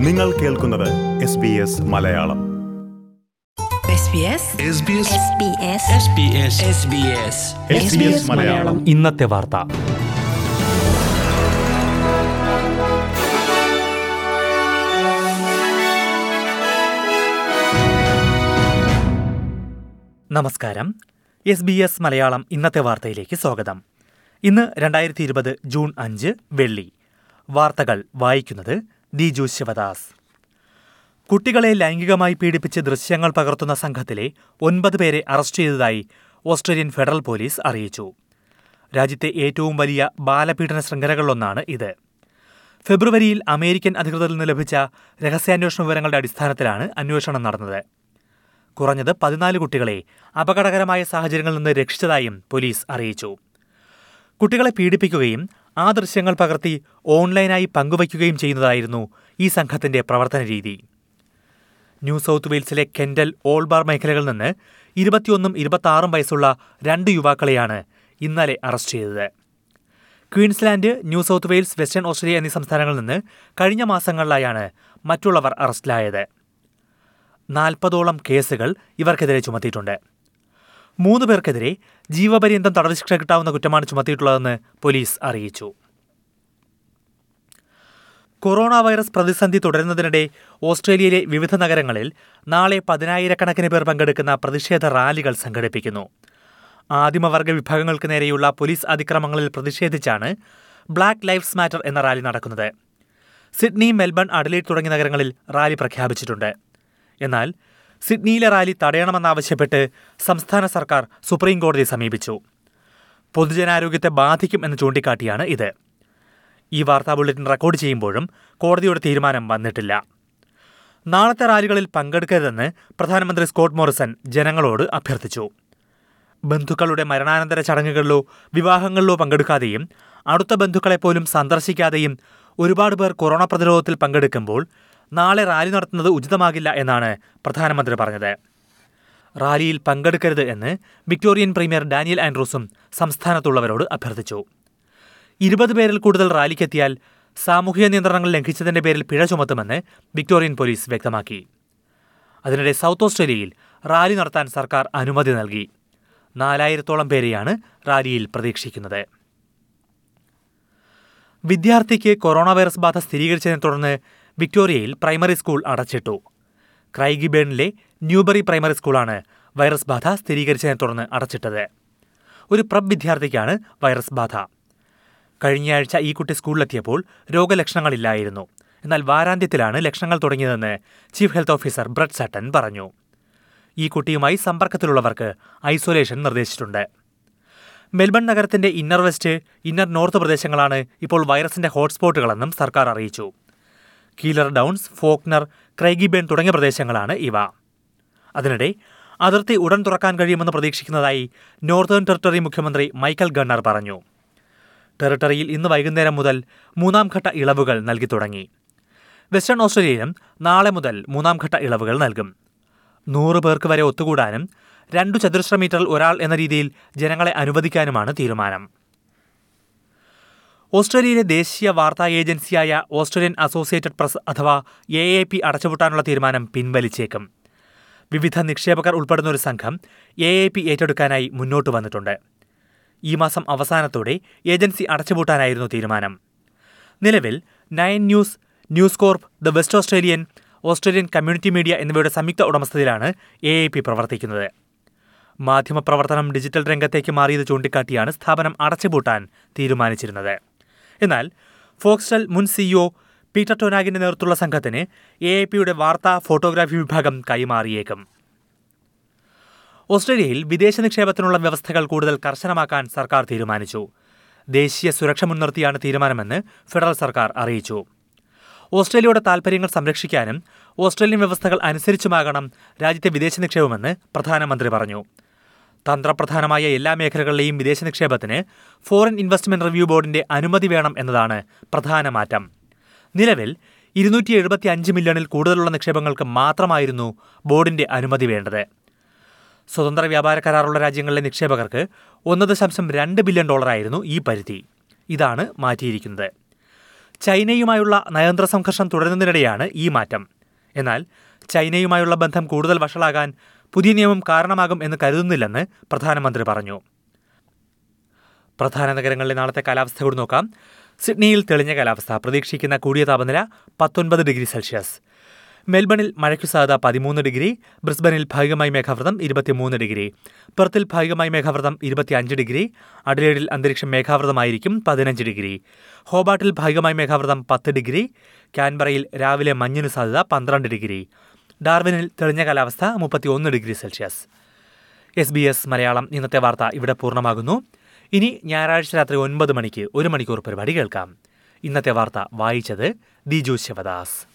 നിങ്ങൾ കേൾക്കുന്നത് S B S Malayalam. SBS SBS SBS SBS SBS SBS Malayalam. ഇന്നത്തെ വാർത്ത. നമസ്കാരം. എസ് ബി എസ് മലയാളം ഇന്നത്തെ വാർത്തയിലേക്ക് സ്വാഗതം. ഇന്ന് രണ്ടായിരത്തി ഇരുപത് ജൂൺ അഞ്ച് വെള്ളി. വാർത്തകൾ വായിക്കുന്നത് ദിജു ശിവദാസ് കുട്ടികളെ ലൈംഗികമായി പീഡിപ്പിച്ച് ദൃശ്യങ്ങൾ പകർത്തുന്ന സംഘത്തിലെ ഒൻപത് പേരെ അറസ്റ്റ് ചെയ്തതായി ഓസ്ട്രേലിയൻ ഫെഡറൽ പോലീസ് അറിയിച്ചു. രാജ്യത്തെ ഏറ്റവും വലിയ ബാലപീഡന ശൃംഖലകളിലൊന്നാണ് ഇത്. ഫെബ്രുവരിയിൽ അമേരിക്കൻ അധികൃതരിൽ നിന്ന് ലഭിച്ച രഹസ്യാന്വേഷണ വിവരങ്ങളുടെ അടിസ്ഥാനത്തിലാണ് അന്വേഷണം നടന്നത്. കുറഞ്ഞത് പതിനാല് കുട്ടികളെ അപകടകരമായ സാഹചര്യങ്ങളിൽ നിന്ന് രക്ഷിച്ചതായും പോലീസ് അറിയിച്ചു. കുട്ടികളെ പീഡിപ്പിക്കുകയും ആ ദൃശ്യങ്ങൾ പകർത്തി ഓൺലൈനായി പങ്കുവയ്ക്കുകയും ചെയ്യുന്നതായിരുന്നു ഈ സംഘത്തിന്റെ പ്രവർത്തന രീതി. ന്യൂ സൗത്ത് വെയിൽസിലെ കെൻഡൽ ഓൾബാർ മേഖലകളിൽ നിന്ന് ഇരുപത്തിയൊന്നും ഇരുപത്തിയാറും വയസ്സുള്ള രണ്ട് യുവാക്കളെയാണ് ഇന്നലെ അറസ്റ്റ് ചെയ്തത്. Queensland New South Wales Western Australia എന്നീ സംസ്ഥാനങ്ങളിൽ നിന്ന് കഴിഞ്ഞ മാസങ്ങളിലായാണ് മറ്റുള്ളവർ അറസ്റ്റിലായത്. നാൽപ്പതോളം കേസുകൾ ഇവർക്കെതിരെ ചുമത്തിയിട്ടുണ്ട്. മൂന്ന് പേർക്കെതിരെ ജീവപര്യന്തം തടവ് ശിക്ഷ കിട്ടാവുന്ന കുറ്റമാണ് ചുമത്തിയിട്ടുള്ളതെന്ന് പോലീസ് അറിയിച്ചു. കൊറോണ വൈറസ് പ്രതിസന്ധി തുടരുന്നതിനിടെ ഓസ്ട്രേലിയയിലെ വിവിധ നഗരങ്ങളിൽ നാളെ പതിനായിരക്കണക്കിന് പേർ പങ്കെടുക്കുന്ന പ്രതിഷേധ റാലികൾ സംഘടിപ്പിക്കുന്നു. ആദിമവർഗ വിഭാഗങ്ങൾക്ക് നേരെയുള്ള പോലീസ് അതിക്രമങ്ങളിൽ പ്രതിഷേധിച്ചാണ് ബ്ലാക്ക് ലൈഫ്സ് മാറ്റർ എന്ന റാലി നടക്കുന്നത്. സിഡ്നി മെൽബൺ അഡലേറ്റ് തുടങ്ങിയ നഗരങ്ങളിൽ റാലി പ്രഖ്യാപിച്ചിട്ടുണ്ട്. എന്നാൽ സിഡ്നിയിലെ റാലി തടയണമെന്നാവശ്യപ്പെട്ട് സംസ്ഥാന സർക്കാർ സുപ്രീം കോടതിയെ സമീപിച്ചു. പൊതുജനാരോഗ്യത്തെ ബാധിക്കും എന്ന് ചൂണ്ടിക്കാട്ടിയാണ് ഇത്. ഈ വാർത്താ ബുള്ളറ്റിൻ റെക്കോർഡ് ചെയ്യുമ്പോഴും കോടതിയുടെ തീരുമാനം വന്നിട്ടില്ല. നാളത്തെ റാലികളിൽ പങ്കെടുക്കരുതെന്ന് പ്രധാനമന്ത്രി സ്കോട്ട് മോറിസൺ ജനങ്ങളോട് അഭ്യർത്ഥിച്ചു. ബന്ധുക്കളുടെ മരണാനന്തര ചടങ്ങുകളിലോ വിവാഹങ്ങളിലോ പങ്കെടുക്കാതെയും അടുത്ത ബന്ധുക്കളെപ്പോലും സന്ദർശിക്കാതെയും ഒരുപാട് പേർ കൊറോണ പ്രതിരോധത്തിൽ പങ്കെടുക്കുമ്പോൾ നാളെ റാലി നടത്തുന്നത് ഉചിതമാകില്ല എന്നാണ് പ്രധാനമന്ത്രി പറഞ്ഞത്. റാലിയിൽ പങ്കെടുക്കരുത് എന്ന് വിക്ടോറിയൻ പ്രീമിയർ ഡാനിയൽ ആൻഡ്രൂസും സംസ്ഥാനത്തുള്ളവരോട് അഭ്യർത്ഥിച്ചു. ഇരുപത് പേരിൽ കൂടുതൽ റാലിക്കെത്തിയാൽ സാമൂഹിക നിയന്ത്രണങ്ങൾ ലംഘിച്ചതിന്റെ പേരിൽ പിഴ ചുമത്തുമെന്ന് വിക്ടോറിയൻ പോലീസ് വ്യക്തമാക്കി. അതിനിടെ സൗത്ത് ഓസ്ട്രേലിയയിൽ റാലി നടത്താൻ സർക്കാർ അനുമതി നൽകി. നാലായിരത്തോളം പേരെയാണ് റാലിയിൽ പ്രതീക്ഷിക്കുന്നത്. വിദ്യാർത്ഥിക്ക് കൊറോണ വൈറസ് ബാധ സ്ഥിരീകരിച്ചതിനെ തുടർന്ന് വിക്ടോറിയയിൽ പ്രൈമറി സ്കൂൾ അടച്ചിട്ടു. ക്രൈഗിബേണിലെ ന്യൂബറി പ്രൈമറി സ്കൂളാണ് വൈറസ് ബാധ സ്ഥിരീകരിച്ചതിനെ തുടർന്ന് അടച്ചിട്ടത്. ഒരു പ്രബ് വിദ്യാർത്ഥിക്കാണ് വൈറസ് ബാധ. കഴിഞ്ഞയാഴ്ച ഈ കുട്ടി സ്കൂളിലെത്തിയപ്പോൾ രോഗലക്ഷണങ്ങളില്ലായിരുന്നു. എന്നാൽ വാരാന്ത്യത്തിലാണ് ലക്ഷണങ്ങൾ തുടങ്ങിയതെന്ന് chief health officer Brett Sutton പറഞ്ഞു. ഈ കുട്ടിയുമായി സമ്പർക്കത്തിലുള്ളവർക്ക് ഐസൊലേഷൻ നിർദ്ദേശിച്ചിട്ടുണ്ട്. മെൽബൺ നഗരത്തിന്റെ ഇന്നർ വെസ്റ്റ് ഇന്നർ നോർത്ത് പ്രദേശങ്ങളാണ് ഇപ്പോൾ വൈറസിന്റെ ഹോട്ട്സ്പോട്ടുകളെന്നും സർക്കാർ അറിയിച്ചു. കീലർ ഡൗൺസ് ഫോക്നർ ക്രൈഗിബേൺ തുടങ്ങിയ പ്രദേശങ്ങളാണ് ഇവ. അതിനിടെ അതിർത്തി ഉടൻ തുറക്കാൻ കഴിയുമെന്ന് പ്രതീക്ഷിക്കുന്നതായി നോർത്തേൺ ടെറിട്ടറി മുഖ്യമന്ത്രി മൈക്കൽ ഗണ്ണർ പറഞ്ഞു. ടെറിട്ടറിയിൽ ഇന്ന് വൈകുന്നേരം മുതൽ മൂന്നാം ഘട്ട ഇളവുകൾ നൽകി തുടങ്ങി. വെസ്റ്റേൺ ഓസ്ട്രേലിയയിലും നാളെ മുതൽ മൂന്നാം ഘട്ട ഇളവുകൾ നൽകും. നൂറ് പേർക്ക് വരെ ഒത്തുകൂടാനും രണ്ടു ചതുരശ്ര മീറ്ററിൽ ഒരാൾ എന്ന രീതിയിൽ ജനങ്ങളെ അനുവദിക്കാനുമാണ് തീരുമാനം. ഓസ്ട്രേലിയയിലെ ദേശീയ വാർത്താ ഏജൻസിയായ ഓസ്ട്രേലിയൻ അസോസിയേറ്റഡ് പ്രസ് അഥവാ എ എ പി അടച്ചുപൂട്ടാനുള്ള തീരുമാനം പിൻവലിച്ചേക്കും. വിവിധ നിക്ഷേപകർ ഉൾപ്പെടുന്ന ഒരു സംഘം എ എ പി ഏറ്റെടുക്കാനായി മുന്നോട്ട് വന്നിട്ടുണ്ട്. ഈ മാസം അവസാനത്തോടെ ഏജൻസി അടച്ചുപൂട്ടാനായിരുന്നു തീരുമാനം. നിലവിൽ nine news news corp the west Australian Australian community media എന്നിവയുടെ സംയുക്ത ഉടമസ്ഥതയിലാണ് എ എ പി പ്രവർത്തിക്കുന്നത്. മാധ്യമപ്രവർത്തനം ഡിജിറ്റൽ രംഗത്തേക്ക് മാറിയത് ചൂണ്ടിക്കാട്ടിയാണ് സ്ഥാപനം അടച്ചുപൂട്ടാൻ തീരുമാനിച്ചിരുന്നത്. എന്നാൽ ഫോക്സ്റ്റൽ മുൻ സിഇഒ പീറ്റർ ടോനാഗിന്റെ നേതൃത്വമുള്ള സംഘത്തിന് എ ഐ പിയുടെ വാർത്താ ഫോട്ടോഗ്രാഫി വിഭാഗം കൈമാറിയേക്കും. ഓസ്ട്രേലിയയിൽ വിദേശ നിക്ഷേപത്തിനുള്ള വ്യവസ്ഥകൾ കൂടുതൽ കർശനമാക്കാൻ സർക്കാർ തീരുമാനിച്ചു. ദേശീയ സുരക്ഷ മുൻനിർത്തിയാണ് തീരുമാനമെന്ന് ഫെഡറൽ സർക്കാർ അറിയിച്ചു. ഓസ്ട്രേലിയയുടെ താൽപ്പര്യങ്ങൾ സംരക്ഷിക്കാനും ഓസ്ട്രേലിയൻ വ്യവസ്ഥകൾ അനുസരിച്ചുമാകണം രാജ്യത്തെ വിദേശ നിക്ഷേപമെന്ന് പ്രധാനമന്ത്രി പറഞ്ഞു. തന്ത്രപ്രധാനമായ എല്ലാ മേഖലകളിലെയും വിദേശ നിക്ഷേപത്തിന് ഫോറിൻ ഇൻവെസ്റ്റ്മെന്റ് റിവ്യൂ ബോർഡിന്റെ അനുമതി വേണം എന്നതാണ് പ്രധാന മാറ്റം. നിലവിൽ ഇരുന്നൂറ്റി എഴുപത്തി അഞ്ച് മില്യണിൽ കൂടുതലുള്ള നിക്ഷേപങ്ങൾക്ക് മാത്രമായിരുന്നു ബോർഡിന്റെ അനുമതി വേണ്ടത്. സ്വതന്ത്ര വ്യാപാര കരാറുള്ള രാജ്യങ്ങളിലെ നിക്ഷേപകർക്ക് ഒന്ന് ദശാംശം രണ്ട് ബില്യൺ ഡോളറായിരുന്നു ഈ പരിധി. ഇതാണ് മാറ്റിയിരിക്കുന്നത്. ചൈനയുമായുള്ള നയതന്ത്ര സംഘർഷം തുടരുന്നതിനിടെയാണ് ഈ മാറ്റം. എന്നാൽ ചൈനയുമായുള്ള ബന്ധം കൂടുതൽ വഷളാകാൻ പുതിയ നിയമം കാരണമാകും എന്ന് കരുതുന്നില്ലെന്ന് പ്രധാനമന്ത്രി പറഞ്ഞു. പ്രധാന നഗരങ്ങളിലെ നാളത്തെ കാലാവസ്ഥ കൂടി നോക്കാം. സിഡ്നിയിൽ തെളിഞ്ഞ കാലാവസ്ഥ. പ്രതീക്ഷിക്കുന്ന കൂടിയ താപനില പത്തൊൻപത് ഡിഗ്രി സെൽഷ്യസ്. മെൽബണിൽ മഴയ്ക്കു സാധ്യത പതിമൂന്ന് ഡിഗ്രി. ബ്രിസ്ബനിൽ ഭാഗികമായി മേഘാവൃതം ഇരുപത്തിമൂന്ന് ഡിഗ്രി. പെർത്തിൽ ഭാഗികമായി മേഘാവൃതം ഇരുപത്തിയഞ്ച് ഡിഗ്രി. അഡലേഡിൽ അന്തരീക്ഷം മേഘാവൃതമായിരിക്കും പതിനഞ്ച് ഡിഗ്രി. ഹോബാട്ടിൽ ഭാഗികമായി മേഘാവൃതം പത്ത് ഡിഗ്രി. കാൻബറയിൽ രാവിലെ മഞ്ഞിന് സാധ്യത പന്ത്രണ്ട് ഡിഗ്രി. ഡാർവിനിൽ തെളിഞ്ഞ കാലാവസ്ഥ മുപ്പത്തിയൊന്ന് degree Celsius. S B S Malayalam ഇന്നത്തെ വാർത്ത ഇവിടെ പൂർണമാകുന്നു. ഇനി ഞായറാഴ്ച രാത്രി ഒൻപത് മണിക്ക് ഒരു മണിക്കൂർ പരിപാടി കേൾക്കാം. ഇന്നത്തെ വാർത്ത വായിച്ചത് Diju Sivadas.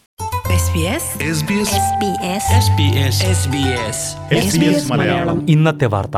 SBS SBS SBS SBS SBS SBS Malayalam. ഇന്നത്തെ വാർത്ത.